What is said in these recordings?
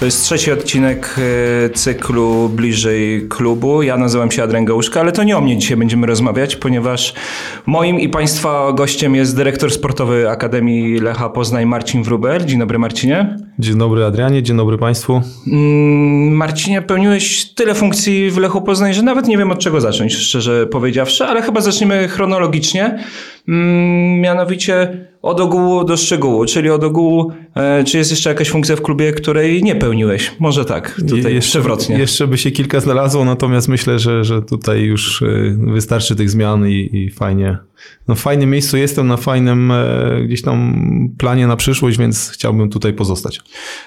To jest trzeci odcinek e, cyklu Bliżej Klubu. Ja nazywam się Adrian Gałuszka, ale to nie o mnie dzisiaj będziemy rozmawiać, ponieważ moim i Państwa gościem jest dyrektor sportowy Akademii Lecha Poznań Marcin Wrubel. Dzień dobry Marcinie. Dzień dobry Adrianie, dzień dobry Państwu. Mm, Marcinie, pełniłeś tyle funkcji w Lechu Poznań, że nawet nie wiem od czego zacząć, szczerze powiedziawszy, ale chyba zaczniemy chronologicznie. Mm, mianowicie od ogółu do szczegółu, czyli od ogółu, e, czy jest jeszcze jakaś funkcja w klubie, której nie pełniłeś? Może tak, tutaj jeszcze, przewrotnie. Jeszcze by się kilka znalazło, natomiast myślę, że, że tutaj już e, wystarczy tych zmian i, i fajnie. No w fajnym miejscu jestem, na fajnym e, gdzieś tam planie na przyszłość, więc chciałbym tutaj pozostać.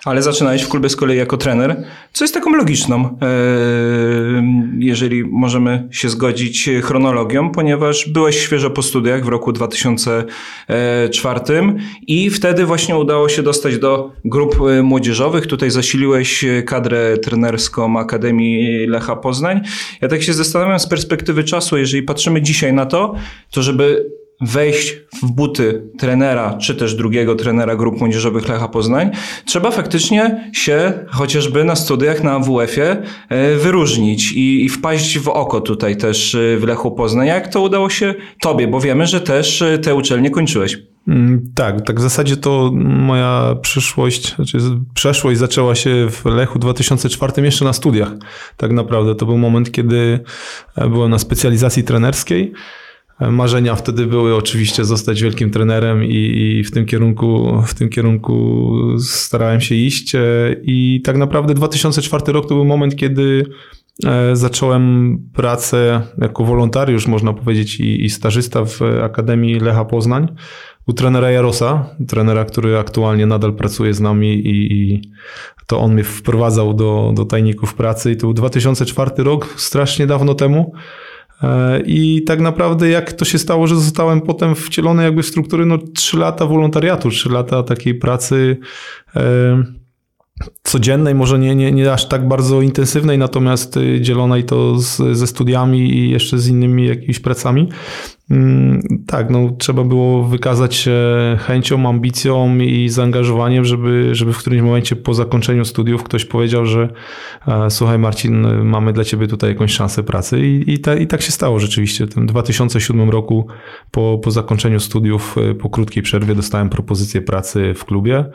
Ale zaczynałeś w klubie z kolei jako trener, co jest taką logiczną, e, jeżeli możemy się zgodzić chronologią, ponieważ byłeś świeżo po studiach w roku 2004 i wtedy właśnie udało się dostać do grup młodzieżowych. Tutaj zasiliłeś kadrę trenerską Akademii Lecha Poznań. Ja tak się zastanawiam z perspektywy czasu, jeżeli patrzymy dzisiaj na to, to żeby wejść w buty trenera, czy też drugiego trenera grup młodzieżowych Lecha Poznań, trzeba faktycznie się chociażby na studiach na WF-ie wyróżnić i, i wpaść w oko tutaj też w Lechu Poznań. Jak to udało się tobie? Bo wiemy, że też te uczelnie kończyłeś. Tak, tak w zasadzie to moja przyszłość, znaczy przeszłość zaczęła się w Lechu 2004 jeszcze na studiach. Tak naprawdę to był moment, kiedy byłem na specjalizacji trenerskiej. Marzenia wtedy były oczywiście zostać wielkim trenerem i, i, w, tym kierunku, w tym kierunku starałem się iść. I tak naprawdę 2004 rok to był moment, kiedy zacząłem pracę jako wolontariusz, można powiedzieć, i, i stażysta w Akademii Lecha Poznań u trenera Jarosa, trenera, który aktualnie nadal pracuje z nami i, i to on mnie wprowadzał do, do tajników pracy i to był 2004 rok, strasznie dawno temu. I tak naprawdę jak to się stało, że zostałem potem wcielony jakby w struktury, no trzy lata wolontariatu, trzy lata takiej pracy codziennej, może nie, nie, nie aż tak bardzo intensywnej, natomiast dzielonej to z, ze studiami i jeszcze z innymi jakimiś pracami. Tak, no trzeba było wykazać się chęcią, ambicją i zaangażowaniem, żeby, żeby w którymś momencie po zakończeniu studiów ktoś powiedział, że słuchaj Marcin, mamy dla ciebie tutaj jakąś szansę pracy i, i, ta, i tak się stało rzeczywiście. W tym 2007 roku po, po zakończeniu studiów, po krótkiej przerwie dostałem propozycję pracy w klubie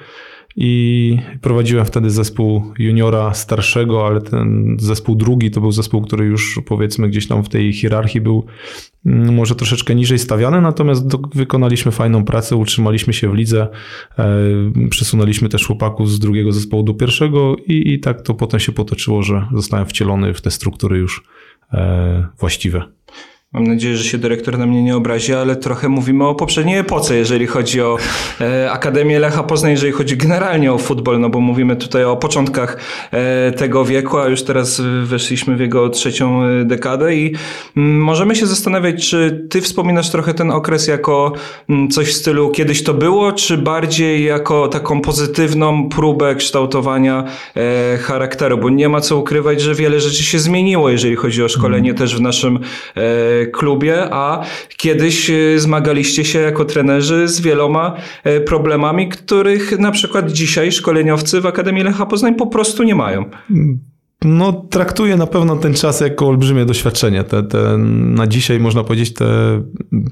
i prowadziłem wtedy zespół juniora starszego, ale ten zespół drugi to był zespół, który już powiedzmy gdzieś tam w tej hierarchii był mm, może troszeczkę niżej stawiany, natomiast wykonaliśmy fajną pracę, utrzymaliśmy się w lidze, e, przesunęliśmy też chłopaków z drugiego zespołu do pierwszego i, i tak to potem się potoczyło, że zostałem wcielony w te struktury już e, właściwe. Mam nadzieję, że się dyrektor na mnie nie obrazi, ale trochę mówimy o poprzedniej epoce, jeżeli chodzi o e, Akademię Lecha Poznań, jeżeli chodzi generalnie o futbol, no bo mówimy tutaj o początkach e, tego wieku, a już teraz weszliśmy w jego trzecią dekadę i mm, możemy się zastanawiać, czy ty wspominasz trochę ten okres jako mm, coś w stylu kiedyś to było, czy bardziej jako taką pozytywną próbę kształtowania e, charakteru, bo nie ma co ukrywać, że wiele rzeczy się zmieniło, jeżeli chodzi o szkolenie mm. też w naszym klubie, a kiedyś e, zmagaliście się jako trenerzy z wieloma e, problemami, których na przykład dzisiaj szkoleniowcy w Akademii Lecha Poznań po prostu nie mają. No, traktuję na pewno ten czas jako olbrzymie doświadczenie. Te, te, na dzisiaj można powiedzieć te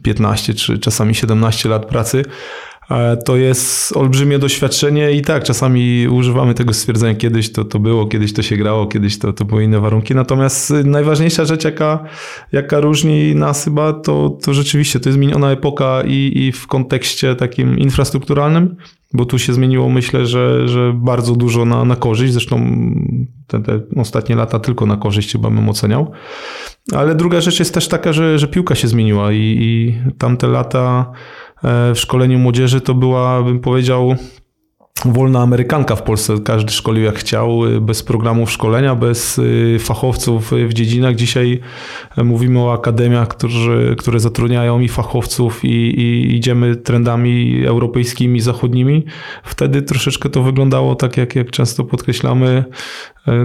15 czy czasami 17 lat pracy E, to jest olbrzymie doświadczenie i tak, czasami używamy tego stwierdzenia, kiedyś to, to było, kiedyś to się grało, kiedyś to, to były inne warunki, natomiast najważniejsza rzecz, jaka, jaka różni nas chyba, to, to rzeczywiście to jest zmieniona epoka i, i w kontekście takim infrastrukturalnym, bo tu się zmieniło, myślę, że, że bardzo dużo na, na korzyść, zresztą te, te ostatnie lata tylko na korzyść chyba bym oceniał, ale druga rzecz jest też taka, że, że piłka się zmieniła i, i tamte lata E, w szkoleniu młodzieży to była, bym powiedział, wolna amerykanka w Polsce. Każdy szkolił jak chciał, y, bez programów szkolenia, bez y, fachowców w dziedzinach. Dzisiaj e, mówimy o akademiach, którzy, które zatrudniają i fachowców i, i idziemy trendami europejskimi, zachodnimi. Wtedy troszeczkę to wyglądało tak, jak, jak często podkreślamy,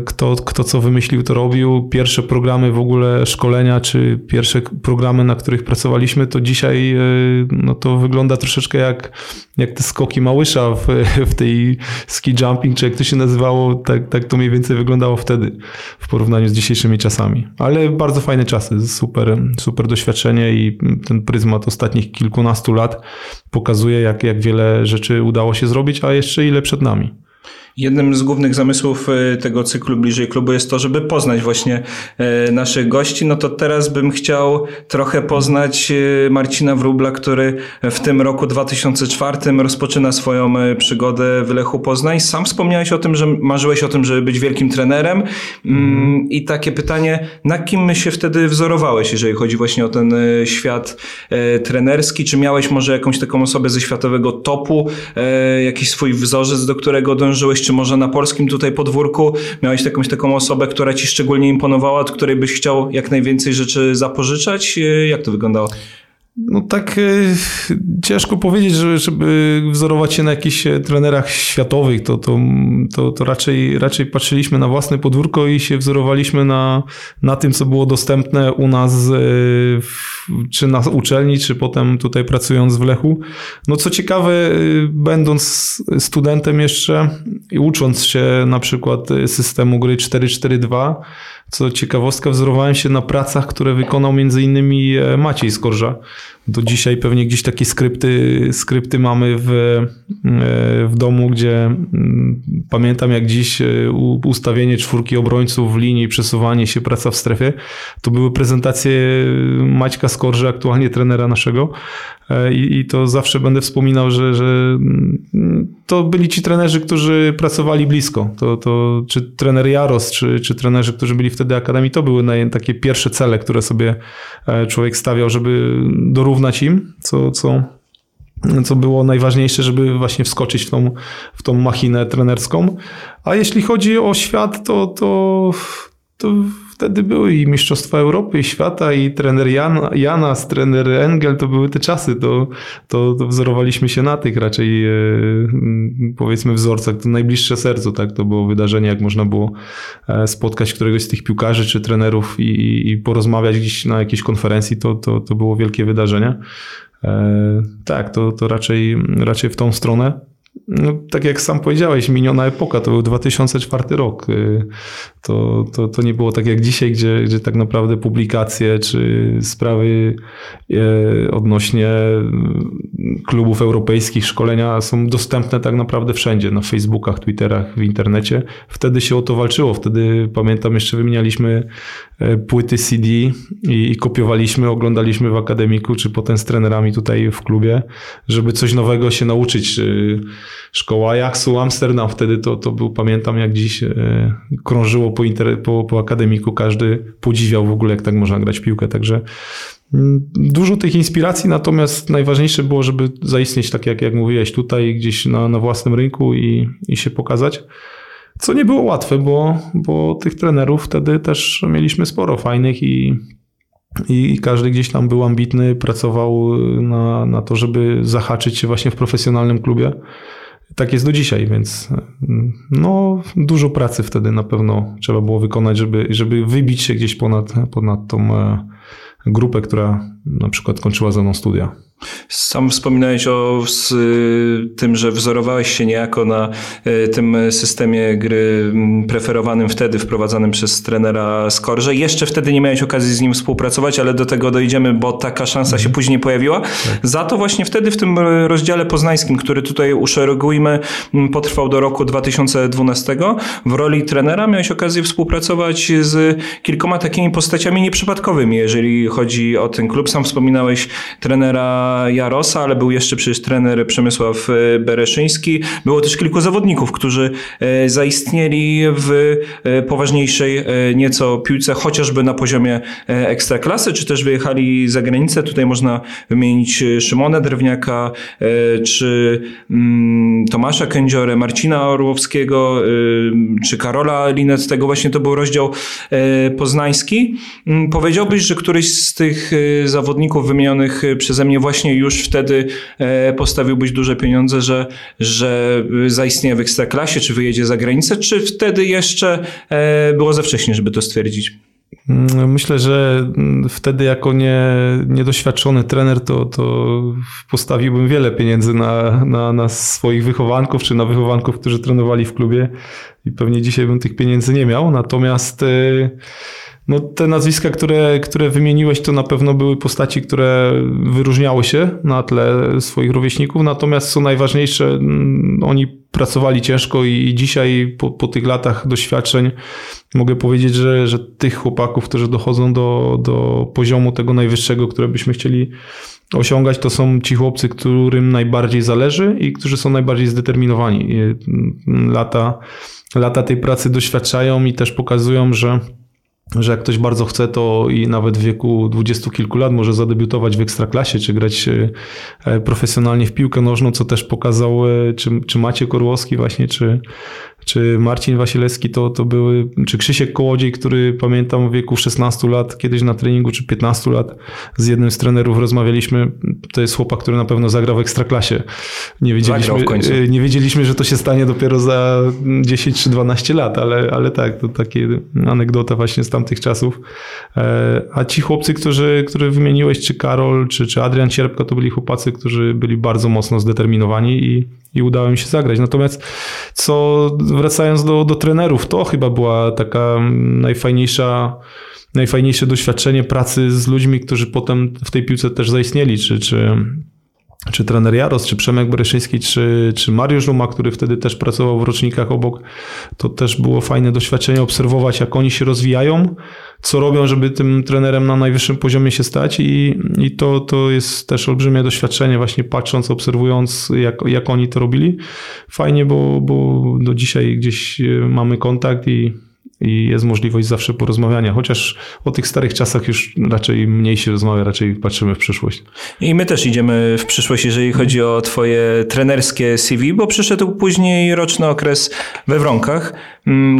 kto, kto co wymyślił, to robił. Pierwsze programy w ogóle szkolenia, czy pierwsze programy, na których pracowaliśmy, to dzisiaj no to wygląda troszeczkę jak, jak te skoki Małysza w, w tej ski jumping, czy jak to się nazywało, tak, tak to mniej więcej wyglądało wtedy w porównaniu z dzisiejszymi czasami. Ale bardzo fajne czasy, super, super doświadczenie i ten pryzmat ostatnich kilkunastu lat pokazuje, jak, jak wiele rzeczy udało się zrobić, a jeszcze ile przed nami. Jednym z głównych zamysłów e, tego cyklu Bliżej Klubu jest to, żeby poznać właśnie e, naszych gości. No to teraz bym chciał trochę poznać e, Marcina Wróbla, który w tym roku 2004 rozpoczyna swoją przygodę w Lechu Poznań. Sam wspomniałeś o tym, że marzyłeś o tym, żeby być wielkim trenerem. Mm, I takie pytanie, na kim się wtedy wzorowałeś, jeżeli chodzi właśnie o ten świat trenerski? Czy miałeś może jakąś taką osobę ze światowego topu, jakiś swój wzorzec, do którego dążyłeś? Czy może na polskim tutaj podwórku miałeś jakąś taką osobę, która ci szczególnie imponowała, od której byś chciał jak najwięcej rzeczy zapożyczać? Jak to wyglądało? No tak e, ciężko powiedzieć, że, żeby wzorować się na jakichś e, trenerach światowych, to, to, to, to raczej, raczej patrzyliśmy na własne podwórko i się wzorowaliśmy na, na tym, co było dostępne u nas, e, czy na uczelni, czy potem tutaj pracując w Lechu. No co ciekawe, będąc studentem jeszcze i ucząc się na przykład systemu gry 4-4-2, co ciekawostka, wzorowałem się na pracach, które wykonał innymi e, Maciej Skorża. Do dzisiaj pewnie gdzieś takie skrypty, skrypty mamy w, e, w domu, gdzie mm, pamiętam jak dziś e, ustawienie czwórki obrońców w linii, przesuwanie się, praca w strefie. To były prezentacje Maćka Skorża, aktualnie trenera naszego. E, I, I, to zawsze będę wspominał, że, że mm, to byli ci trenerzy, którzy pracowali blisko. To, to, czy trener Jaros, czy, czy trenerzy, którzy byli wtedy Akademii, to były takie pierwsze cele, które sobie człowiek stawiał, żeby dorównać im, co, co, co było najważniejsze, żeby właśnie wskoczyć w tą, w tą machinę trenerską. A jeśli chodzi o świat, to, to, to wtedy były i Mistrzostwa Europy, i świata, i trener Jan, Janas, trener Engel, to były te czasy, to, to, to wzorowaliśmy się na tych raczej e, powiedzmy wzorcach, to najbliższe sercu, tak, to było wydarzenie, jak można było e, spotkać któregoś z tych piłkarzy czy trenerów i, i porozmawiać gdzieś na jakiejś konferencji, to, to, to było wielkie wydarzenie. E, tak, to, to raczej, raczej w tą stronę. No, tak jak sam powiedziałeś, miniona epoka, to był 2004 rok. Y, to, to, to nie było tak jak dzisiaj, gdzie, gdzie tak naprawdę publikacje czy sprawy y, odnośnie klubów europejskich, szkolenia są dostępne tak naprawdę wszędzie, na Facebookach, Twitterach, w internecie. Wtedy się o to walczyło. Wtedy pamiętam, jeszcze wymienialiśmy y, płyty CD i, i kopiowaliśmy, oglądaliśmy w akademiku, czy potem z trenerami tutaj w klubie, żeby coś nowego się nauczyć szkoła Ajaxu Amsterdam. Wtedy to, to był, pamiętam jak dziś, e, krążyło po, inter, po, po akademiku. Każdy podziwiał w ogóle, jak tak można grać piłkę. Także mm, Dużo tych inspiracji, natomiast najważniejsze było, żeby zaistnieć tak jak, jak mówiłeś tutaj, gdzieś na, na własnym rynku i, i się pokazać. Co nie było łatwe, bo, bo tych trenerów wtedy też mieliśmy sporo fajnych i, i każdy gdzieś tam był ambitny, pracował na, na to, żeby zahaczyć się właśnie w profesjonalnym klubie. Tak jest do dzisiaj, więc no, dużo pracy wtedy na pewno trzeba było wykonać, żeby, żeby wybić się gdzieś ponad, ponad tą e, grupę, która na przykład kończyła ze mną studia. Sam wspominałeś o tym, że wzorowałeś się niejako na e, tym systemie gry preferowanym wtedy, wprowadzanym przez trenera Skorże. Jeszcze wtedy nie miałeś okazji z nim współpracować, ale do tego dojdziemy, bo taka szansa się mhm. później pojawiła. Tak. Za to właśnie wtedy w tym rozdziale poznańskim, który tutaj uszeregujmy, potrwał do roku 2012, w roli trenera miałeś okazję współpracować z kilkoma takimi postaciami nieprzypadkowymi, jeżeli chodzi o ten klub. Sam wspominałeś trenera Jarosa, ale był jeszcze przecież trener Przemysław e, Bereszyński. Było też kilku zawodników, którzy e, zaistnieli w e, poważniejszej nieco piłce, chociażby na poziomie ekstraklasy, czy też wyjechali za granicę. Tutaj można wymienić Szymona Drewniaka, czy mm, Tomasza Kędziorę, Marcina Orłowskiego, czy Karola Linet. Tego właśnie to był rozdział poznański. Mm, powiedziałbyś, że któryś z tych zawodników zawodników wymienionych przeze mnie właśnie już wtedy postawiłbyś duże pieniądze, że, że zaistnieje w Ekstraklasie, czy wyjedzie za granicę, czy wtedy jeszcze było za wcześnie, żeby to stwierdzić? Mm, myślę, że mm, wtedy jako nie, niedoświadczony trener to, to postawiłbym wiele pieniędzy na, na, na swoich wychowanków, czy na wychowanków, którzy trenowali w klubie i pewnie dzisiaj bym tych pieniędzy nie miał. Natomiast y, no, te nazwiska, które, które wymieniłeś, to na pewno były postaci, które wyróżniały się na tle swoich rówieśników, natomiast co najważniejsze, mm, oni pracowali ciężko i dzisiaj po, po tych latach doświadczeń mogę powiedzieć, że, że tych chłopaków, którzy dochodzą do, do poziomu tego najwyższego, które byśmy chcieli osiągać, to są ci chłopcy, którym najbardziej zależy i którzy są najbardziej zdeterminowani. Lata, lata tej pracy doświadczają i też pokazują, że że jak ktoś bardzo chce, to i nawet w wieku dwudziestu kilku lat może zadebiutować w ekstraklasie, czy grać e, profesjonalnie w piłkę nożną, co też pokazał e, czy, czy Maciek Orłowski właśnie, czy, czy Marcin Wasilewski to, to były, czy Krzysiek Kołodziej, który pamiętam w wieku 16 lat, kiedyś na treningu, czy 15 lat z jednym z trenerów rozmawialiśmy, to jest chłopak, który na pewno zagra w Ekstraklasie. Nie wiedzieliśmy, y, nie wiedzieliśmy, że to się stanie dopiero za 10 czy 12 lat, ale, ale tak, to takie anegdota właśnie z tamtych czasów. E, a ci chłopcy, którzy, którzy wymieniłeś, czy Karol, czy, czy Adrian Cierpka, to byli chłopacy, którzy byli bardzo mocno zdeterminowani i i udało mi się zagrać. Natomiast co wracając do, do trenerów, to chyba była taka najfajniejsza, najfajniejsze doświadczenie pracy z ludźmi, którzy potem w tej piłce też zaistnieli, czy, czy czy trener Jaros, czy Przemek Bereszyński, czy, czy Mariusz Ruma, który wtedy też pracował w rocznikach obok, to też było fajne doświadczenie obserwować, jak oni się rozwijają, co robią, żeby tym trenerem na najwyższym poziomie się stać i, i to, to jest też olbrzymie doświadczenie właśnie patrząc, obserwując, jak, jak oni to robili. Fajnie, bo, bo do dzisiaj gdzieś mamy kontakt i i jest możliwość zawsze porozmawiania, chociaż o tych starych czasach już raczej mniej się rozmawia, raczej patrzymy w przyszłość. I my też idziemy w przyszłość, jeżeli chodzi o twoje trenerskie CV, bo przyszedł później roczny okres we Wronkach,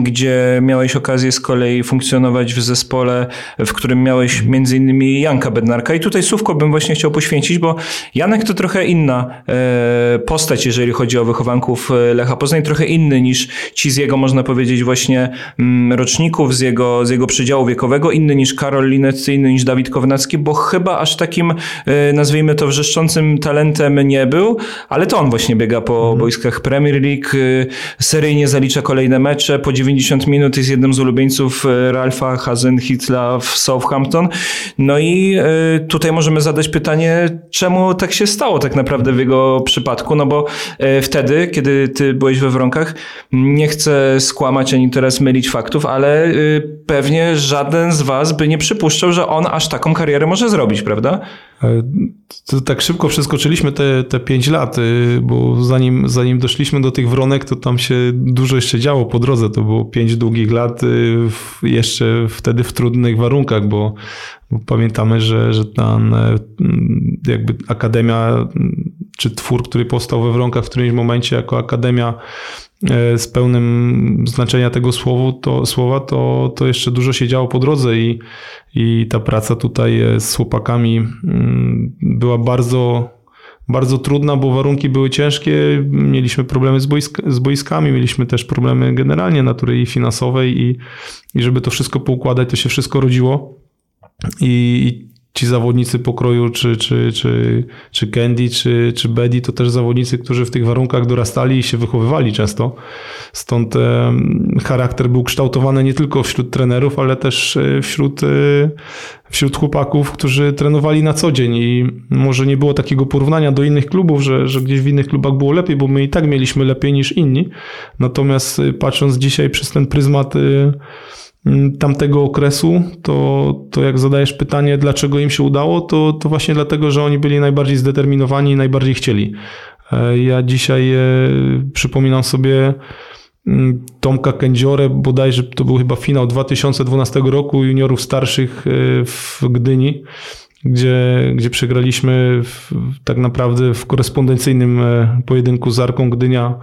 gdzie miałeś okazję z kolei funkcjonować w zespole, w którym miałeś między innymi Janka Bednarka. I tutaj słówko bym właśnie chciał poświęcić, bo Janek to trochę inna e, postać, jeżeli chodzi o wychowanków e, Lecha Poznań, trochę inny niż ci z jego, można powiedzieć, właśnie mm, roczników z jego, z jego przedziału wiekowego, inny niż Karol Linecki, inny niż Dawid Kownacki, bo chyba aż takim, e, nazwijmy to, wrzeszczącym talentem nie był, ale to on właśnie biega po mhm. boiskach Premier League, seryjnie zalicza kolejne mecze, po 90 minut jest jednym z ulubieńców e, Ralfa Hasenhitla w Southampton. No i tutaj możemy zadać pytanie, czemu tak się stało tak naprawdę w jego przypadku, no bo wtedy, kiedy ty byłeś we Wronkach, nie chcę skłamać ani teraz mylić faktów, ale pewnie żaden z was by nie przypuszczał, że on aż taką karierę może zrobić, prawda? To tak szybko przeskoczyliśmy te, te pięć lat, y, bo zanim, zanim doszliśmy do tych wronek, to tam się dużo jeszcze działo po drodze. To było pięć długich lat, y, jeszcze wtedy w trudnych warunkach, bo, bo pamiętamy, że, że ten e, jakby akademia, czy twór, który powstał we wronkach w którymś momencie jako akademia z pełnym znaczenia tego słowu, to, słowa, to, to jeszcze dużo się działo po drodze i, i ta praca tutaj e, z chłopakami mm, była bardzo, bardzo trudna, bo warunki były ciężkie, mieliśmy problemy z, boisk z boiskami, mieliśmy też problemy generalnie natury i finansowej i, i żeby to wszystko poukładać, to się wszystko rodziło. I, ci zawodnicy pokroju, czy, czy, czy, czy Candy, czy, czy Bedi, to też zawodnicy, którzy w tych warunkach dorastali i się wychowywali często. Stąd charakter był kształtowany nie tylko wśród trenerów, ale też e, wśród, e, wśród chłopaków, którzy trenowali na co dzień. I może nie było takiego porównania do innych klubów, że, że gdzieś w innych klubach było lepiej, bo my i tak mieliśmy lepiej niż inni. Natomiast e, patrząc dzisiaj przez ten pryzmat tamtego okresu, to, to jak zadajesz pytanie, dlaczego im się udało, to, to właśnie dlatego, że oni byli najbardziej zdeterminowani i najbardziej chcieli. E, ja dzisiaj e, przypominam sobie mm, Tomka Kędziorę, bodajże to był chyba finał 2012 roku juniorów starszych e, w Gdyni, gdzie, gdzie przegraliśmy w, tak naprawdę w korespondencyjnym pojedynku z Arką Gdynia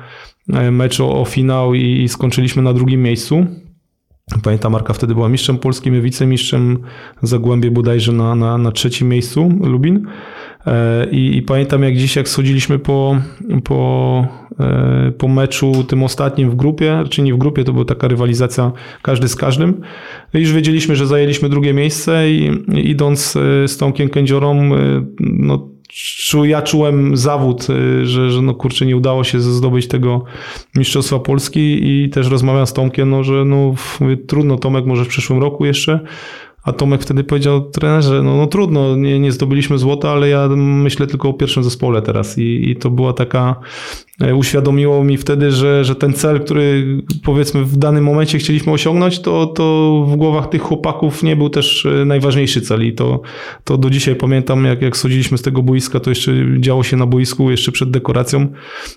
mecz o, o finał i skończyliśmy na drugim miejscu. Pamiętam, Marka wtedy była mistrzem polskim, wicemistrzem Zagłębie bodajże na, na, na trzecim miejscu, Lubin. E, I, I, pamiętam jak dziś, jak schodziliśmy po, po, e, po meczu tym ostatnim w grupie, czy nie w grupie, to była taka rywalizacja każdy z każdym. Już wiedzieliśmy, że zajęliśmy drugie miejsce i, i idąc e, z Tomkiem Kędziorą, no, ja czułem zawód, że, że no kurczę, nie udało się zdobyć tego Mistrzostwa Polski i też rozmawiam z Tomkiem, no, że no, trudno Tomek, może w przyszłym roku jeszcze, a Tomek wtedy powiedział trenerze, no, no trudno, nie, nie zdobyliśmy złota, ale ja myślę tylko o pierwszym zespole teraz. I, i to była taka, e, uświadomiło mi wtedy, że, że ten cel, który powiedzmy w danym momencie chcieliśmy osiągnąć, to, to w głowach tych chłopaków nie był też e, najważniejszy cel. I to, to do dzisiaj pamiętam, jak, jak schodziliśmy z tego boiska, to jeszcze działo się na boisku, jeszcze przed dekoracją,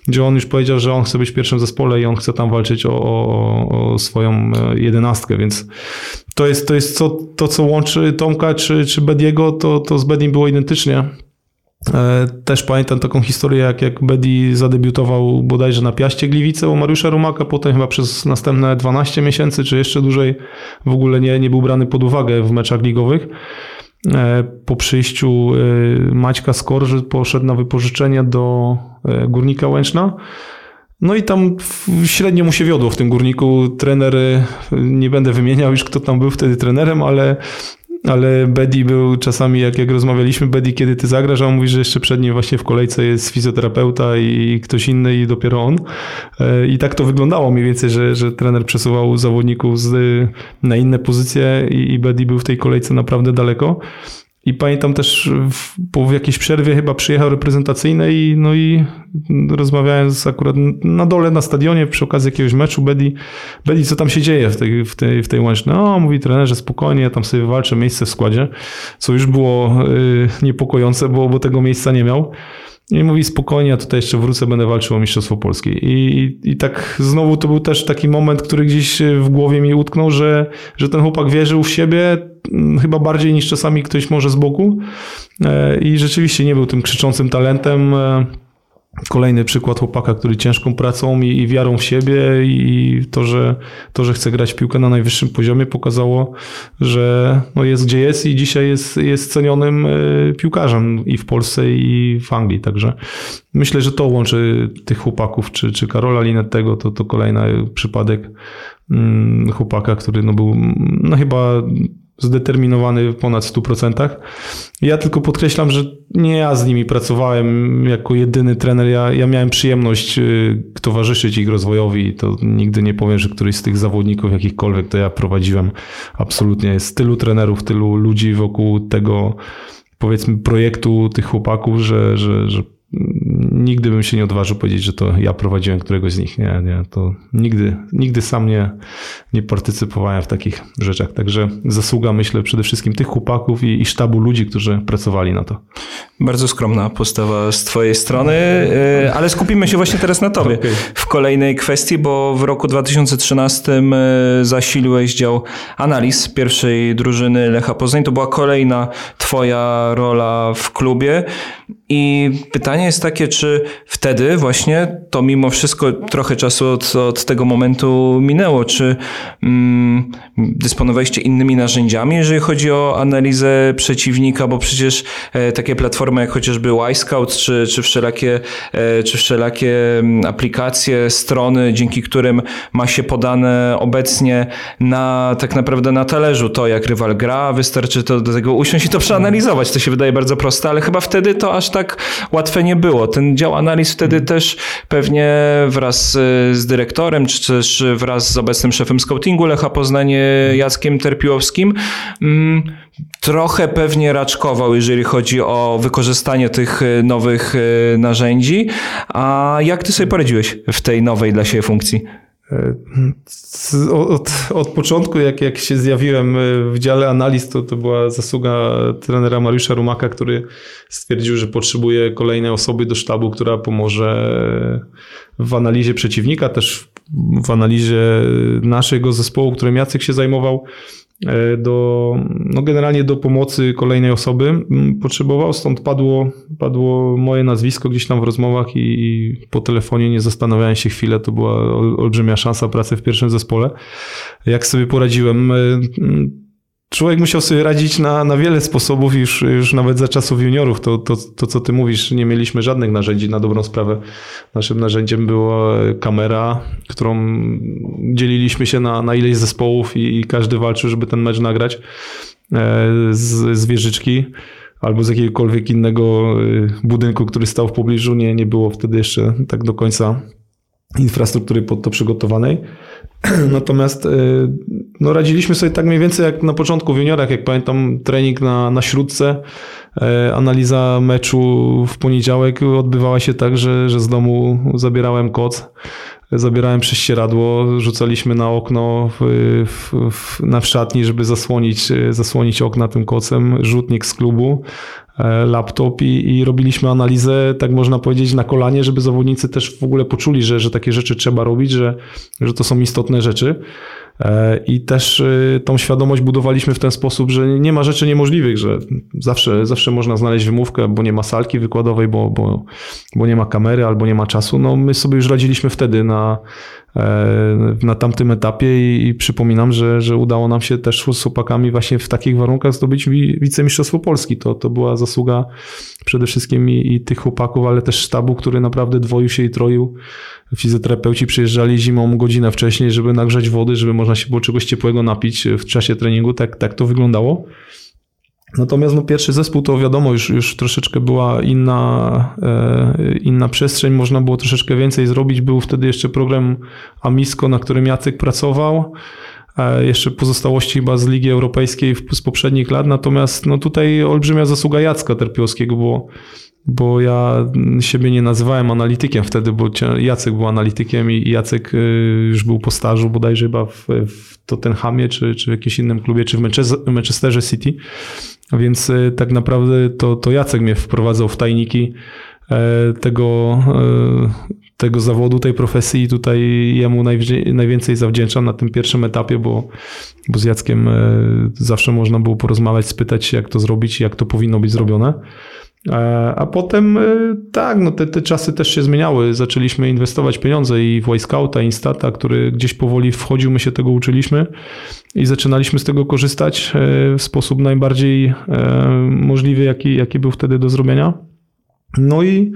gdzie on już powiedział, że on chce być w pierwszym zespole i on chce tam walczyć o, o, o swoją e, jedenastkę, więc to jest, to jest co, to, co łączy Tomka czy, czy Bediego, to, to z Bedim było identycznie. E, też pamiętam taką historię, jak, jak Bedi zadebiutował bodajże na Piaście Gliwice u Mariusza Rumaka, potem chyba przez następne 12 miesięcy, czy jeszcze dłużej w ogóle nie, nie był brany pod uwagę w meczach ligowych. E, po przyjściu e, Maćka Skorży poszedł na wypożyczenie do Górnika Łęczna no i tam średnio mu się wiodło w tym górniku. Trener, nie będę wymieniał już kto tam był wtedy trenerem, ale, ale Bedi był czasami, jak, jak rozmawialiśmy, Bedi, kiedy ty zagrasz, a on mówi, że jeszcze przed nim właśnie w kolejce jest fizjoterapeuta i ktoś inny i dopiero on. E, I tak to wyglądało mniej więcej, że, że trener przesuwał zawodników z, na inne pozycje i, i Bedi był w tej kolejce naprawdę daleko. I pamiętam też w, po jakiejś przerwie chyba przyjechał reprezentacyjnej, no i rozmawiałem z akurat na dole na stadionie przy okazji jakiegoś meczu Bedi, Bedi co tam się dzieje w tej, w tej, w tej łączy. No, mówi trenerze, spokojnie, tam sobie walczę miejsce w składzie, co już było y, niepokojące, bo, bo tego miejsca nie miał. I mówi spokojnie, ja tutaj jeszcze wrócę, będę walczył o Mistrzostwo Polskie. I, i, tak znowu to był też taki moment, który gdzieś w głowie mi utknął, że, że ten chłopak wierzył w siebie, mm, chyba bardziej niż czasami ktoś może z boku. E, I rzeczywiście nie był tym krzyczącym talentem. Kolejny przykład chłopaka, który ciężką pracą i, i, wiarą w siebie i to że, to, że chce grać piłkę na najwyższym poziomie pokazało, że no jest gdzie jest i dzisiaj jest, jest cenionym e, piłkarzem i w Polsce i w Anglii. Także myślę, że to łączy tych chłopaków, czy, czy Karola Linettego, to, to kolejny przypadek mm, chłopaka, który no był no chyba zdeterminowany ponad 100%. Ja tylko podkreślam, że nie ja z nimi pracowałem jako jedyny trener. Ja, ja miałem przyjemność y, towarzyszyć ich rozwojowi. To nigdy nie powiem, że któryś z tych zawodników jakichkolwiek to ja prowadziłem. Absolutnie jest tylu trenerów, tylu ludzi wokół tego powiedzmy projektu tych chłopaków, że, że, że nigdy bym się nie odważył powiedzieć, że to ja prowadziłem któregoś z nich. Nie, nie, to nigdy, nigdy sam nie, nie partycypowałem w takich rzeczach. Także zasługa, myślę, przede wszystkim tych chłopaków i, i sztabu ludzi, którzy pracowali na to. Bardzo skromna postawa z Twojej strony, e, ale skupimy się właśnie teraz na Tobie okay. w kolejnej kwestii, bo w roku 2013 e, zasiliłeś dział analiz pierwszej drużyny Lecha Poznań. To była kolejna Twoja rola w klubie. I pytanie jest takie, czy wtedy właśnie to mimo wszystko trochę czasu od, od tego momentu minęło, czy mm, dysponowaliście innymi narzędziami, jeżeli chodzi o analizę przeciwnika, bo przecież e, takie platformy jak chociażby Y-Scout, czy, czy, wszelakie, e, czy wszelakie mm, aplikacje, strony, dzięki którym ma się podane obecnie na tak naprawdę na talerzu to, jak rywal gra, wystarczy to do tego usiąść i to przeanalizować. To się wydaje bardzo proste, ale chyba wtedy to aż tak łatwe nie było. Ten dział analiz wtedy hmm. też pewnie wraz z dyrektorem, czy też wraz z obecnym szefem scoutingu Lecha Poznanie Jackiem Terpiłowskim mm, trochę pewnie raczkował, jeżeli chodzi o wykorzystanie tych e, nowych e, narzędzi. A jak ty sobie poradziłeś w tej nowej dla siebie funkcji? Od, od, początku, jak, jak się zjawiłem w dziale analiz, to, to była zasługa trenera Mariusza Rumaka, który stwierdził, że potrzebuje kolejnej osoby do sztabu, która pomoże w analizie przeciwnika, też w analizie naszego zespołu, którym Jacek się zajmował. E, do, no generalnie do pomocy kolejnej osoby mm, potrzebował, stąd padło, padło moje nazwisko gdzieś tam w rozmowach i, i po telefonie nie zastanawiałem się chwilę, to była olbrzymia szansa pracy w pierwszym zespole. Jak sobie poradziłem? Człowiek musiał sobie radzić na, na wiele sposobów już, już nawet za czasów juniorów. To, to, to, co ty mówisz, nie mieliśmy żadnych narzędzi na dobrą sprawę. Naszym narzędziem była kamera, którą dzieliliśmy się na, na ileś zespołów i, i każdy walczył, żeby ten mecz nagrać e, z, z wieżyczki albo z jakiegokolwiek innego e, budynku, który stał w pobliżu. Nie, nie było wtedy jeszcze tak do końca infrastruktury pod to przygotowanej. Natomiast y, no, radziliśmy sobie tak mniej więcej jak na początku w juniorach, jak pamiętam trening na, na śródce, e, analiza meczu w poniedziałek odbywała się tak, że, że z domu zabierałem koc, zabierałem prześcieradło, rzucaliśmy na okno w, w, w, na szatni, żeby zasłonić, zasłonić okna tym kocem, rzutnik z klubu, laptop i, i, robiliśmy analizę, tak można powiedzieć, na kolanie, żeby zawodnicy też w ogóle poczuli, że, że takie rzeczy trzeba robić, że, że to są istotne rzeczy. E, I też e, tą świadomość budowaliśmy w ten sposób, że nie ma rzeczy niemożliwych, że zawsze, zawsze można znaleźć wymówkę, bo nie ma salki wykładowej, bo, bo, bo nie ma kamery albo nie ma czasu. No my sobie już radziliśmy wtedy na, na tamtym etapie i, i, przypominam, że, że udało nam się też z chłopakami właśnie w takich warunkach zdobyć wicemistrzostwo Polski. To, to była zasługa przede wszystkim i, i tych chłopaków, ale też sztabu, który naprawdę dwoił się i troił. Fizjoterapeuci przyjeżdżali zimą godzinę wcześniej, żeby nagrzać wody, żeby można się było czegoś ciepłego napić w czasie treningu. Tak, tak to wyglądało. Natomiast no, pierwszy zespół to wiadomo, już, już troszeczkę była inna, e, inna przestrzeń, można było troszeczkę więcej zrobić. Był wtedy jeszcze program Amisko, na którym Jacek pracował. E, jeszcze pozostałości chyba z Ligi Europejskiej z poprzednich lat. Natomiast no, tutaj olbrzymia zasługa Jacka Terpiowskiego, bo bo ja siebie nie nazywałem analitykiem wtedy, bo Jacek był analitykiem i Jacek y, już był po stażu bodajże chyba w, w Tottenhamie, czy, czy w jakimś innym klubie, czy w Manchesterze City. Więc y, tak naprawdę to, to Jacek mnie wprowadzał w tajniki e, tego, e, tego zawodu, tej profesji i tutaj jemu najwięcej zawdzięczam na tym pierwszym etapie, bo, bo z Jackiem e, zawsze można było porozmawiać, spytać się, jak to zrobić, jak to powinno być zrobione. A potem tak, no te, te czasy też się zmieniały. Zaczęliśmy inwestować pieniądze i w Scouta, Instata, który gdzieś powoli wchodził, my się tego uczyliśmy i zaczynaliśmy z tego korzystać e, w sposób najbardziej e, możliwy, jaki, jaki był wtedy do zrobienia. No i,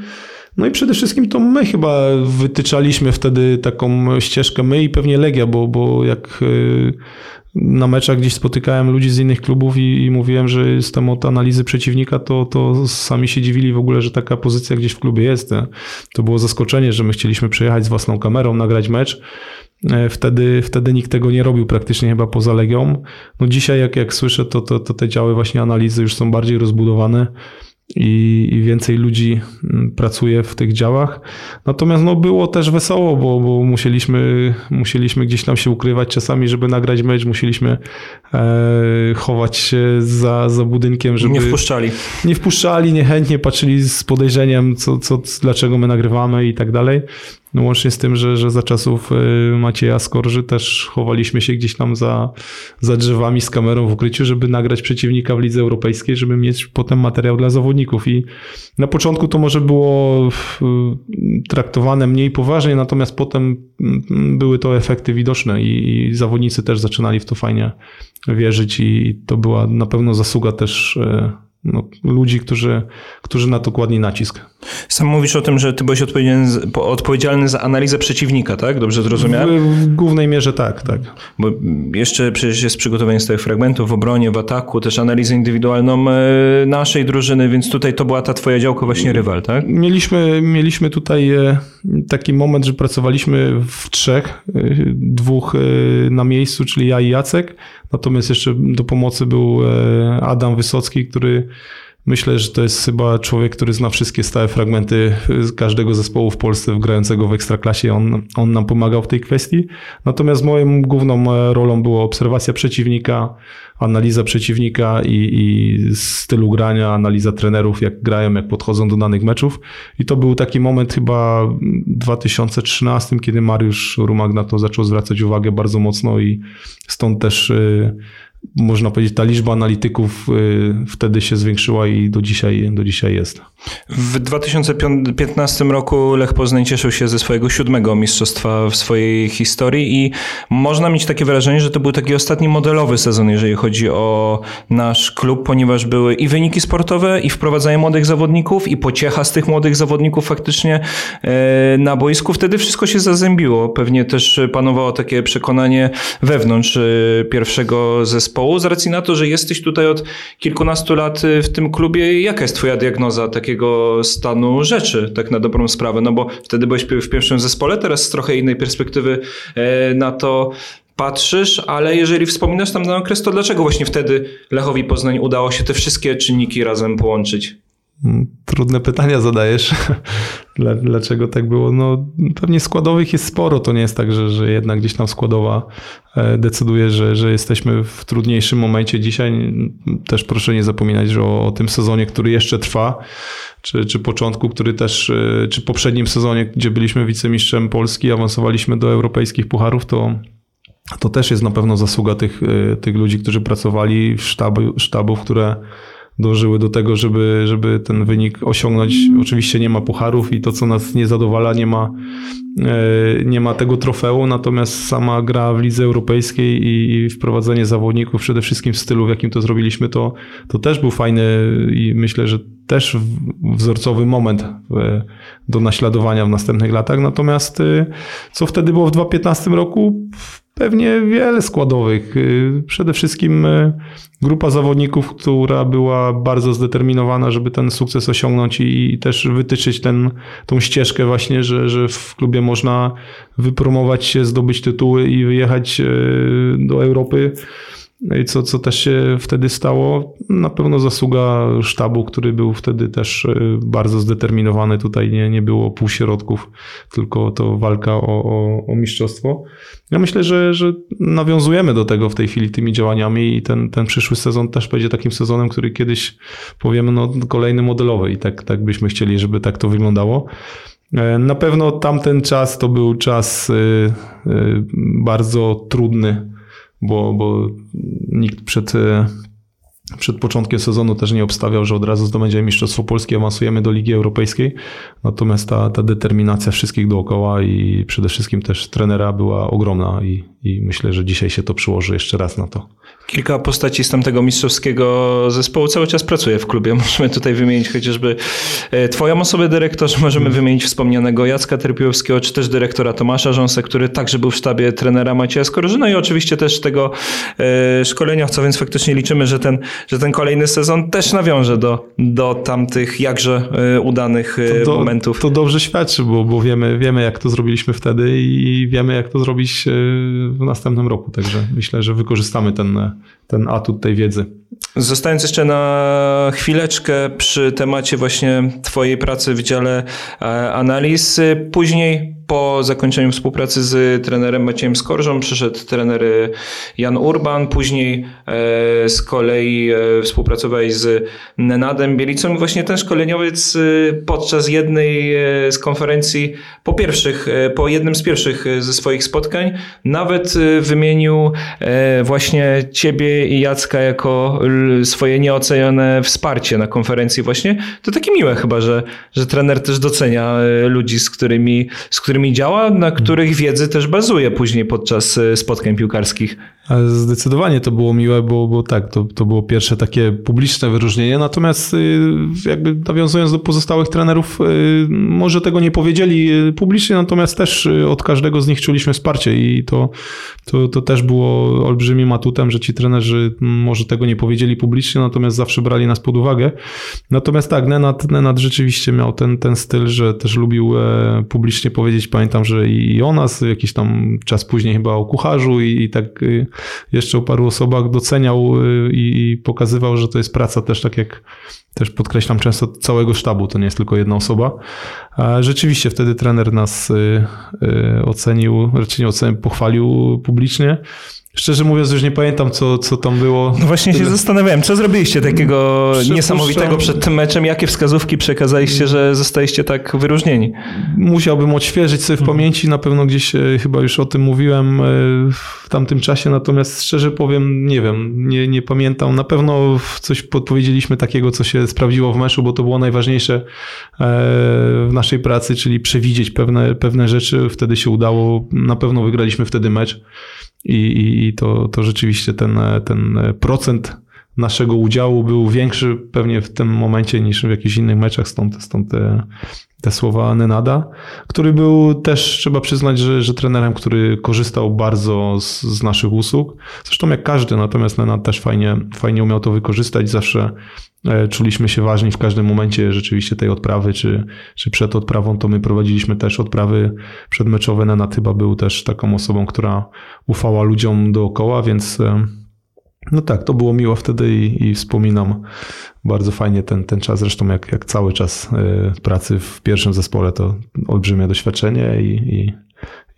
no i przede wszystkim to my chyba wytyczaliśmy wtedy taką ścieżkę, my i pewnie Legia, bo, bo jak e, na meczach gdzieś spotykałem ludzi z innych klubów i, i, mówiłem, że jestem od analizy przeciwnika, to, to sami się dziwili w ogóle, że taka pozycja gdzieś w klubie jest. To było zaskoczenie, że my chcieliśmy przyjechać z własną kamerą, nagrać mecz. E, wtedy, wtedy nikt tego nie robił praktycznie chyba poza Legią. No dzisiaj jak, jak słyszę, to, to, to te działy właśnie analizy już są bardziej rozbudowane i, i, więcej ludzi mm, pracuje w tych działach. Natomiast no, było też wesoło, bo, bo musieliśmy, musieliśmy gdzieś tam się ukrywać czasami, żeby nagrać mecz, musieliśmy e, chować się za, za budynkiem, żeby... Nie wpuszczali. Nie wpuszczali, niechętnie patrzyli z podejrzeniem, co, co, dlaczego my nagrywamy i tak dalej. No łącznie z tym, że, że za czasów y, Macieja Skorży też chowaliśmy się gdzieś tam za, za drzewami z kamerą w ukryciu, żeby nagrać przeciwnika w lidze europejskiej, żeby mieć potem materiał dla zawodników. I na początku to może było traktowane mniej poważnie, natomiast potem mm, były to efekty widoczne i, i zawodnicy też zaczynali w to fajnie wierzyć i to była na pewno zasługa też y, no, ludzi, którzy, którzy na to kładli nacisk. Sam mówisz o tym, że ty byłeś odpowiedzialny, odpowiedzialny za analizę przeciwnika, tak? Dobrze zrozumiałem? W, w głównej mierze tak, tak. Bo jeszcze przecież jest przygotowanie stałych fragmentów w obronie, w ataku, też analizę indywidualną e, naszej drużyny, więc tutaj to była ta twoja działka właśnie rywal, tak? Mieliśmy, mieliśmy tutaj e, taki moment, że pracowaliśmy w trzech, e, dwóch na miejscu, czyli ja i Jacek, natomiast jeszcze do pomocy był Adam Wysocki, który Myślę, że to jest chyba człowiek, który zna wszystkie stałe fragmenty każdego zespołu w Polsce grającego w Ekstraklasie. On, on nam pomagał w tej kwestii. Natomiast moją główną e, rolą była obserwacja przeciwnika, analiza przeciwnika i, i stylu grania, analiza trenerów, jak grają, jak podchodzą do danych meczów. I to był taki moment chyba w 2013, kiedy Mariusz Rumak na to zaczął zwracać uwagę bardzo mocno i stąd też e, można powiedzieć, ta liczba analityków wtedy się zwiększyła i do dzisiaj, do dzisiaj jest. W 2015 roku Lech Poznań cieszył się ze swojego siódmego mistrzostwa w swojej historii i można mieć takie wrażenie, że to był taki ostatni modelowy sezon, jeżeli chodzi o nasz klub, ponieważ były i wyniki sportowe, i wprowadzanie młodych zawodników, i pociecha z tych młodych zawodników faktycznie e, na boisku. Wtedy wszystko się zazębiło. Pewnie też panowało takie przekonanie wewnątrz e, pierwszego zespołu, z racji na to, że jesteś tutaj od kilkunastu lat w tym klubie. Jaka jest twoja diagnoza takiego stanu rzeczy, tak na dobrą sprawę? No bo wtedy byłeś w pierwszym zespole, teraz z trochę innej perspektywy e, na to patrzysz, ale jeżeli wspominasz tam ten okres, to dlaczego właśnie wtedy Lechowi Poznań udało się te wszystkie czynniki razem połączyć? Mm, trudne pytania zadajesz. Dlaczego tak było? No, pewnie składowych jest sporo. To nie jest tak, że, że jednak gdzieś tam składowa e, decyduje, że, że jesteśmy w trudniejszym momencie dzisiaj. Też proszę nie zapominać, że o, o tym sezonie, który jeszcze trwa, czy, czy początku, który też, e, czy poprzednim sezonie, gdzie byliśmy wicemistrzem Polski, awansowaliśmy do europejskich pucharów, to to też jest na pewno zasługa tych, y, tych ludzi, którzy pracowali, sztabu, sztabów, które dążyły do tego, żeby, żeby ten wynik osiągnąć. Oczywiście nie ma pucharów i to, co nas nie zadowala, nie ma, y, nie ma tego trofeum, natomiast sama gra w lidze europejskiej i, i wprowadzenie zawodników przede wszystkim w stylu, w jakim to zrobiliśmy, to, to też był fajny i myślę, że też wzorcowy moment do naśladowania w następnych latach. Natomiast y, co wtedy było w 2015 roku? Pewnie wiele składowych. Y, przede wszystkim y, grupa zawodników, która była bardzo zdeterminowana, żeby ten sukces osiągnąć i też wytyczyć ten, tą ścieżkę właśnie, że, że w klubie można wypromować się, zdobyć tytuły i wyjechać do Europy co, co też się wtedy stało. Na pewno zasługa sztabu, który był wtedy też e, bardzo zdeterminowany. Tutaj nie, nie było półśrodków, tylko to walka o, o, o mistrzostwo. Ja myślę, że, że nawiązujemy do tego w tej chwili tymi działaniami i ten, ten przyszły sezon też będzie takim sezonem, który kiedyś powiemy, no kolejny modelowy i tak, tak byśmy chcieli, żeby tak to wyglądało. E, na pewno tamten czas to był czas e, bardzo trudny bo, bo nikt przed, e, przed początkiem sezonu też nie obstawiał, że od razu zdobędziemy Mistrzostwo Polskie, awansujemy do Ligi Europejskiej. Natomiast ta, ta determinacja wszystkich dookoła i przede wszystkim też trenera była ogromna i, i myślę, że dzisiaj się to przyłoży jeszcze raz na to. Kilka postaci z tamtego mistrzowskiego zespołu cały czas pracuje w klubie. Możemy tutaj wymienić chociażby e, twoją osobę dyrektorze, możemy wymienić wspomnianego Jacka Terpiłowskiego, czy też dyrektora Tomasza Rząsę, który także był w sztabie trenera Macieja Skorżyna i oczywiście też tego e, szkoleniowca, więc faktycznie liczymy, że ten, że ten kolejny sezon też nawiąże do, do tamtych jakże e, udanych to do, momentów. To dobrze świadczy, bo, bo wiemy, wiemy jak to zrobiliśmy wtedy i wiemy jak to zrobić w następnym roku, także myślę, że wykorzystamy ten ten atut tej wiedzy. Zostając jeszcze na chwileczkę przy temacie właśnie Twojej pracy w dziale e, analiz, później po zakończeniu współpracy z trenerem Maciejem Skorżą przyszedł trener Jan Urban, później e, z kolei e, współpracowałeś z Nenadem Bielicą. I właśnie ten szkoleniowiec podczas jednej z konferencji po pierwszych, po jednym z pierwszych ze swoich spotkań nawet wymienił właśnie Ciebie i Jacka jako swoje nieocenione wsparcie na konferencji właśnie, to takie miłe chyba, że, że trener też docenia e, ludzi, z którymi, z którymi działa, na których wiedzy też bazuje później podczas e, spotkań piłkarskich. Zdecydowanie to było miłe, bo, bo tak, to, to było pierwsze takie publiczne wyróżnienie, natomiast y, jakby nawiązując do pozostałych trenerów, y, może tego nie powiedzieli y, publicznie, natomiast też od każdego z nich czuliśmy wsparcie i to, to, to też było olbrzymim atutem, że ci trenerzy może tego nie powiedzieli publicznie, natomiast zawsze brali nas pod uwagę. Natomiast tak, Nenad, Nenad rzeczywiście miał ten, ten styl, że też lubił e, publicznie powiedzieć, pamiętam, że i o nas, jakiś tam czas później chyba o kucharzu i, i tak jeszcze o paru osobach doceniał y, i, i pokazywał, że to jest praca też tak jak też podkreślam często całego sztabu, to nie jest tylko jedna osoba. Rzeczywiście wtedy trener nas y, y, ocenił, raczej nie ocenił, pochwalił publicznie. Szczerze mówiąc, już nie pamiętam, co, co tam było. No właśnie się zastanawiałem, co zrobiliście takiego niesamowitego przed tym meczem? Jakie wskazówki przekazaliście, że zostaliście tak wyróżnieni? Musiałbym odświeżyć sobie w mhm. pamięci, na pewno gdzieś e, chyba już o tym mówiłem e, w tamtym czasie, natomiast szczerze powiem, nie wiem, nie, nie pamiętam. Na pewno coś podpowiedzieliśmy takiego, co się sprawdziło w meczu, bo to było najważniejsze e, w naszej pracy, czyli przewidzieć pewne, pewne rzeczy. Wtedy się udało, na pewno wygraliśmy wtedy mecz i, i to, to rzeczywiście ten, ten procent naszego udziału był większy pewnie w tym momencie niż w jakichś innych meczach, stąd, stąd te, słowa Nenada, który był też, trzeba przyznać, że, że trenerem, który korzystał bardzo z, z naszych usług. Zresztą jak każdy, natomiast Nenad też fajnie, fajnie umiał to wykorzystać. Zawsze e, czuliśmy się ważni w każdym momencie rzeczywiście tej odprawy, czy, czy przed odprawą, to my prowadziliśmy też odprawy przedmeczowe. Nenad chyba był też taką osobą, która ufała ludziom dookoła, więc e, no tak, to było miło wtedy i, i wspominam bardzo fajnie ten, ten czas. Zresztą jak, jak cały czas y, pracy w pierwszym zespole to olbrzymie doświadczenie i, i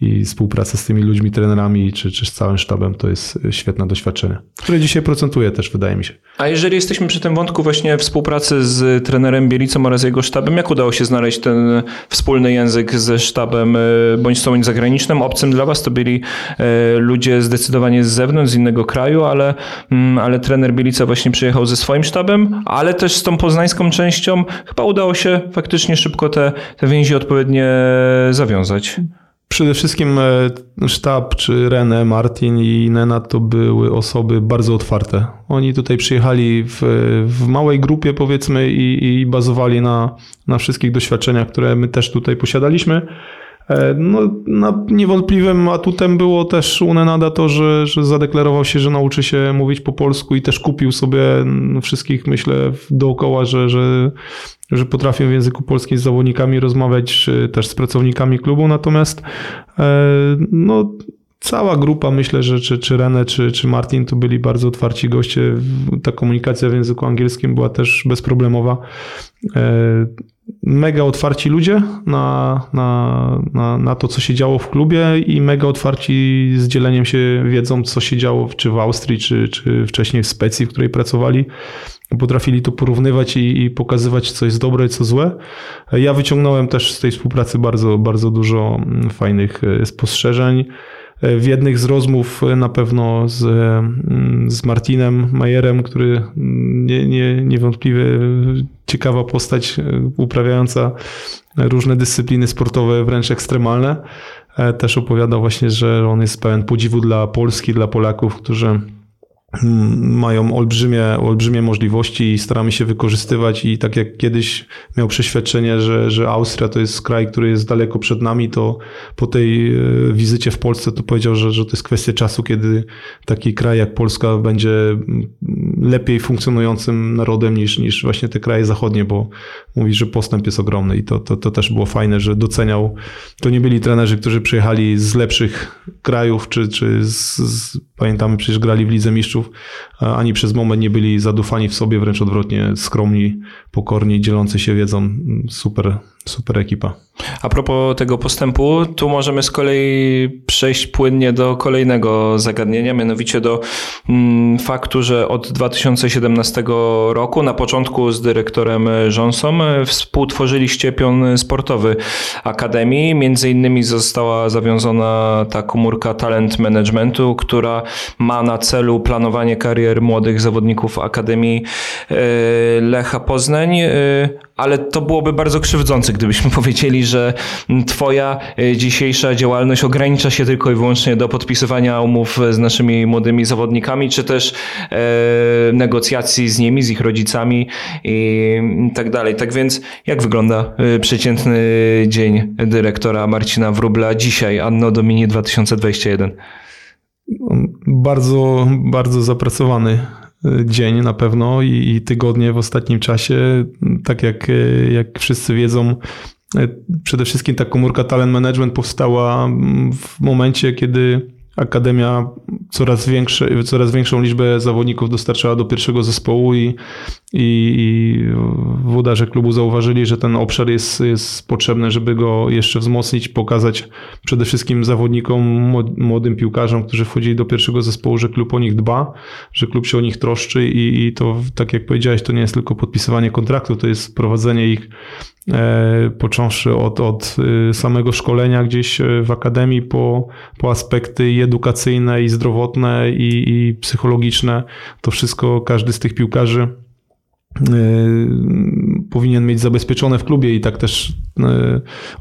i współpraca z tymi ludźmi, trenerami czy, czy z całym sztabem to jest świetne doświadczenie, które dzisiaj procentuje też, wydaje mi się. A jeżeli jesteśmy przy tym wątku właśnie współpracy z trenerem Bielicą oraz jego sztabem, jak udało się znaleźć ten wspólny język ze sztabem e, bądź bądź zagranicznym? Obcym dla was to byli e, ludzie zdecydowanie z zewnątrz, z innego kraju, ale, mm, ale trener Bielica właśnie przyjechał ze swoim sztabem, ale też z tą poznańską częścią chyba udało się faktycznie szybko te, te więzi odpowiednie zawiązać. Przede wszystkim e, sztab, czy René, Martin i Nena to były osoby bardzo otwarte. Oni tutaj przyjechali w, w małej grupie powiedzmy i, i bazowali na, na wszystkich doświadczeniach, które my też tutaj posiadaliśmy. E, no, na niewątpliwym atutem było też u Nenada to, że, że zadeklarował się, że nauczy się mówić po polsku i też kupił sobie wszystkich, myślę, dookoła, że, że, że potrafię w języku polskim z zawodnikami rozmawiać, czy też z pracownikami klubu. Natomiast e, no, cała grupa, myślę, że czy, czy René, czy, czy Martin to byli bardzo otwarci goście. Ta komunikacja w języku angielskim była też bezproblemowa. Mega otwarci ludzie na, na, na, na to, co się działo w klubie i mega otwarci z dzieleniem się wiedzą, co się działo czy w Austrii, czy, czy wcześniej w Specji, w której pracowali. Potrafili to porównywać i, i pokazywać, co jest dobre i co złe. Ja wyciągnąłem też z tej współpracy bardzo, bardzo dużo mm, fajnych e, spostrzeżeń. W jednych z rozmów na pewno z, z Martinem Majerem, który nie, nie, niewątpliwie ciekawa postać, uprawiająca różne dyscypliny sportowe, wręcz ekstremalne. Też opowiada właśnie, że on jest pełen podziwu dla Polski, dla Polaków, którzy mają olbrzymie, olbrzymie możliwości i staramy się wykorzystywać i tak jak kiedyś miał przeświadczenie, że, że Austria to jest kraj, który jest daleko przed nami, to po tej e, wizycie w Polsce to powiedział, że, że to jest kwestia czasu, kiedy taki kraj jak Polska będzie lepiej funkcjonującym narodem niż, niż właśnie te kraje zachodnie, bo mówi, że postęp jest ogromny i to, to, to też było fajne, że doceniał. To nie byli trenerzy, którzy przyjechali z lepszych krajów, czy, czy z, z pamiętamy, przecież grali w Lidze Mistrzów ani przez moment nie byli zadufani w sobie, wręcz odwrotnie, skromni, pokorni, dzielący się wiedzą. Super, super ekipa. A propos tego postępu, tu możemy z kolei przejść płynnie do kolejnego zagadnienia, mianowicie do mm, faktu, że od 2017 roku, na początku z dyrektorem Rząsą, współtworzyliście pion sportowy Akademii. Między innymi została zawiązana ta komórka talent managementu, która ma na celu planowanie karier młodych zawodników Akademii e, Lecha Poznań, e, ale to byłoby bardzo krzywdzące, gdybyśmy powiedzieli, że Twoja e, dzisiejsza działalność ogranicza się tylko i wyłącznie do podpisywania umów z naszymi młodymi zawodnikami, czy też e, negocjacji z nimi, z ich rodzicami i tak dalej. Tak więc, jak wygląda e, przeciętny dzień dyrektora Marcina Wróbla dzisiaj, Anno Domini 2021? Bardzo, bardzo zapracowany dzień na pewno i, i, tygodnie w ostatnim czasie. Tak jak, jak wszyscy wiedzą, E, przede wszystkim ta komórka Talent Management powstała w momencie, kiedy Akademia coraz, większe, coraz większą liczbę zawodników dostarczała do pierwszego zespołu i i, włodarze klubu zauważyli, że ten obszar jest, jest potrzebny, żeby go jeszcze wzmocnić, pokazać przede wszystkim zawodnikom, młodym piłkarzom, którzy wchodzili do pierwszego zespołu, że klub o nich dba, że klub się o nich troszczy i, i to, tak jak powiedziałeś, to nie jest tylko podpisywanie kontraktu, to jest prowadzenie ich e, począwszy od, od e, samego szkolenia gdzieś e, w akademii po, po aspekty i edukacyjne, i zdrowotne, i, i psychologiczne. To wszystko każdy z tych piłkarzy powinien mieć zabezpieczone w klubie i tak też y,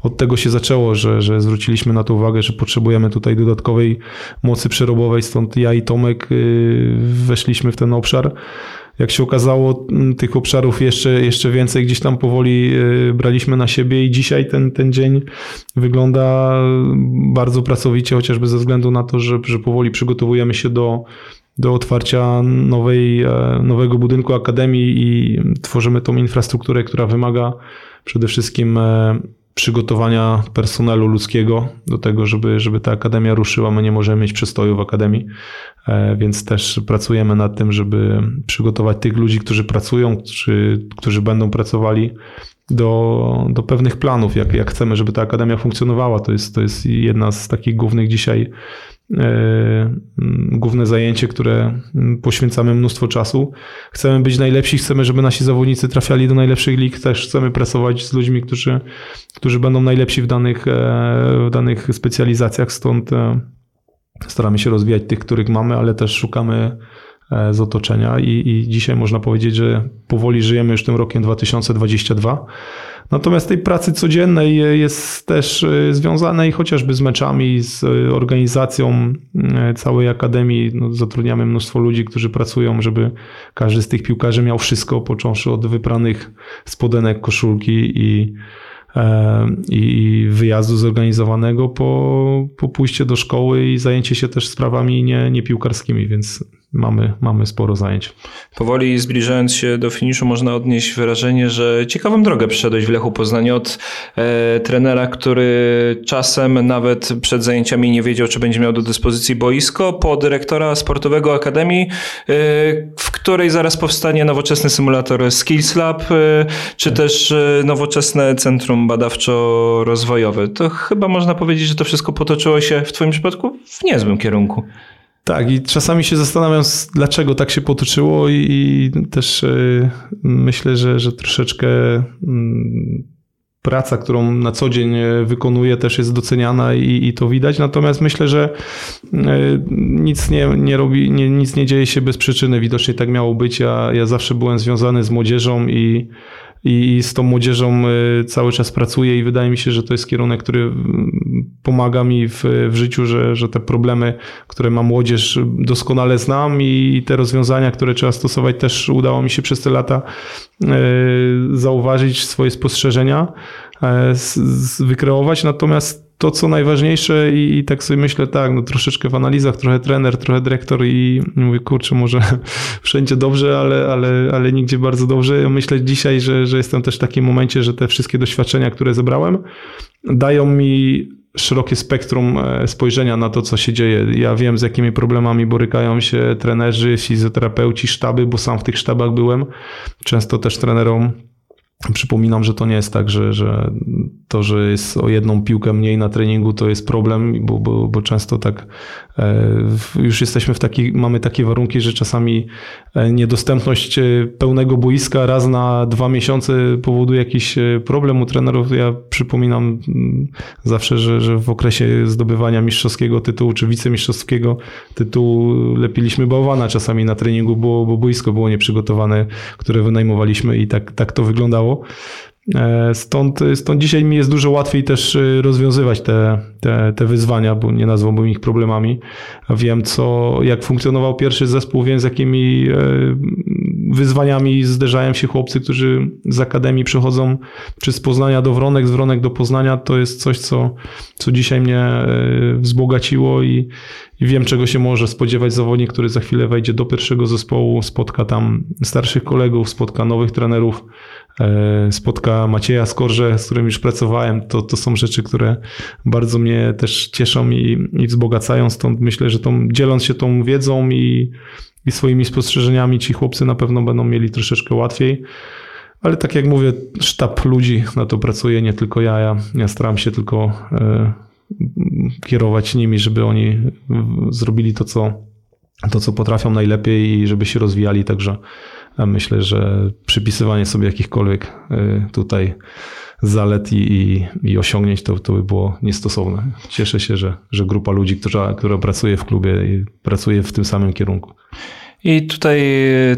od tego się zaczęło, że, że zwróciliśmy na to uwagę, że potrzebujemy tutaj dodatkowej mocy przerobowej, stąd ja i Tomek y, weszliśmy w ten obszar. Jak się okazało, tych obszarów jeszcze, jeszcze więcej gdzieś tam powoli braliśmy na siebie i dzisiaj ten, ten dzień wygląda bardzo pracowicie, chociażby ze względu na to, że, że powoli przygotowujemy się do do otwarcia nowej, e, nowego budynku akademii i tworzymy tą infrastrukturę, która wymaga przede wszystkim e, przygotowania personelu ludzkiego do tego, żeby, żeby ta akademia ruszyła. My nie możemy mieć przestoju w akademii, e, więc też pracujemy nad tym, żeby przygotować tych ludzi, którzy pracują, którzy, którzy będą pracowali do, do pewnych planów, jak, jak chcemy, żeby ta akademia funkcjonowała. To jest, to jest jedna z takich głównych dzisiaj główne zajęcie, które poświęcamy mnóstwo czasu. Chcemy być najlepsi, chcemy, żeby nasi zawodnicy trafiali do najlepszych lig, też chcemy pracować z ludźmi, którzy, którzy będą najlepsi w danych, e, w danych specjalizacjach, stąd e, staramy się rozwijać tych, których mamy, ale też szukamy z otoczenia. I, i dzisiaj można powiedzieć, że powoli żyjemy już tym rokiem 2022 Natomiast tej pracy codziennej jest też e, związanej chociażby z meczami, z e, organizacją e, całej akademii. No, zatrudniamy mnóstwo ludzi, którzy pracują, żeby każdy z tych piłkarzy miał wszystko, począwszy od wypranych spodenek, koszulki i i wyjazdu zorganizowanego po, po pójście do szkoły i zajęcie się też sprawami nie, nie piłkarskimi, więc mamy, mamy sporo zajęć. Powoli zbliżając się do finiszu, można odnieść wrażenie, że ciekawą drogę przeszedłeś w Lechu Poznaniu od e, trenera, który czasem nawet przed zajęciami nie wiedział, czy będzie miał do dyspozycji boisko, po dyrektora sportowego Akademii, e, w której zaraz powstanie nowoczesny symulator Skills Lab, e, czy też e, nowoczesne centrum badawczo-rozwojowe. To chyba można powiedzieć, że to wszystko potoczyło się w Twoim przypadku w niezłym kierunku. Tak, i czasami się zastanawiam, dlaczego tak się potoczyło, i, i też y, myślę, że, że troszeczkę y, praca, którą na co dzień e, wykonuję, też jest doceniana i, i to widać. Natomiast myślę, że y, nic nie, nie robi, nie, nic nie dzieje się bez przyczyny. Widocznie tak miało być. Ja, ja zawsze byłem związany z młodzieżą i i z tą młodzieżą y, cały czas pracuję i wydaje mi się, że to jest kierunek, który mm, pomaga mi w, w życiu, że, że te problemy, które ma młodzież, doskonale znam i te rozwiązania, które trzeba stosować, też udało mi się przez te lata y, zauważyć swoje spostrzeżenia, y, wykreować. Natomiast to, co najważniejsze i, i, tak sobie myślę, tak, no troszeczkę w analizach, trochę trener, trochę dyrektor i mówię, kurczę, może wszędzie dobrze, ale, ale, ale nigdzie bardzo dobrze. Myślę dzisiaj, że, że jestem też w takim momencie, że te wszystkie doświadczenia, które zebrałem, dają mi szerokie spektrum e, spojrzenia na to, co się dzieje. Ja wiem, z jakimi problemami borykają się trenerzy, fizjoterapeuci, sztaby, bo sam w tych sztabach byłem. Często też trenerom Przypominam, że to nie jest tak, że, że to, że jest o jedną piłkę mniej na treningu, to jest problem, bo, bo, bo często tak e, już jesteśmy w taki, mamy takie warunki, że czasami e, niedostępność e, pełnego boiska raz na dwa miesiące powoduje jakiś problem u trenerów. Ja przypominam mm, zawsze, że, że w okresie zdobywania mistrzowskiego tytułu czy wicemistrzowskiego tytułu lepiliśmy bałwana czasami na treningu, bo, bo boisko było nieprzygotowane, które wynajmowaliśmy i tak, tak to wyglądało. E, stąd, stąd dzisiaj mi jest dużo łatwiej też e, rozwiązywać te, te, te wyzwania, bo nie nazwałbym ich problemami. Wiem, co, jak funkcjonował pierwszy zespół, wiem, z jakimi e, wyzwaniami zderzają się chłopcy, którzy z akademii przychodzą czy z Poznania do Wronek, z Wronek do Poznania. To jest coś, co, co dzisiaj mnie wzbogaciło i, i wiem, czego się może spodziewać zawodnik, który za chwilę wejdzie do pierwszego zespołu, spotka tam starszych kolegów, spotka nowych trenerów spotka Macieja Skorze, z którym już pracowałem, to, to są rzeczy, które bardzo mnie też cieszą i, i wzbogacają. Stąd myślę, że tą, dzieląc się tą wiedzą i, i swoimi spostrzeżeniami ci chłopcy na pewno będą mieli troszeczkę łatwiej. Ale tak jak mówię, sztab ludzi na to pracuje, nie tylko ja. Ja, ja staram się tylko e, kierować nimi, żeby oni zrobili to co, to, co potrafią najlepiej i żeby się rozwijali. Także myślę, że przypisywanie sobie jakichkolwiek e, tutaj zalet i, i, i osiągnięć to, to by było niestosowne. Cieszę się, że, że grupa ludzi, która, która pracuje w klubie, pracuje w tym samym kierunku. I tutaj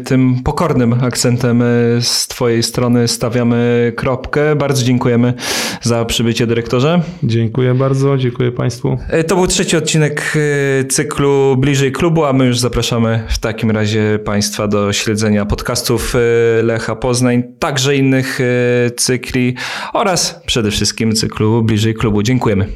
tym pokornym akcentem e, z Twojej strony stawiamy kropkę. Bardzo dziękujemy za przybycie, dyrektorze. Dziękuję bardzo, dziękuję Państwu. E, to był trzeci odcinek e, cyklu Bliżej Klubu, a my już zapraszamy w takim razie Państwa do śledzenia podcastów Lecha Poznań, także innych cykli oraz przede wszystkim cyklu Bliżej Klubu. Dziękujemy.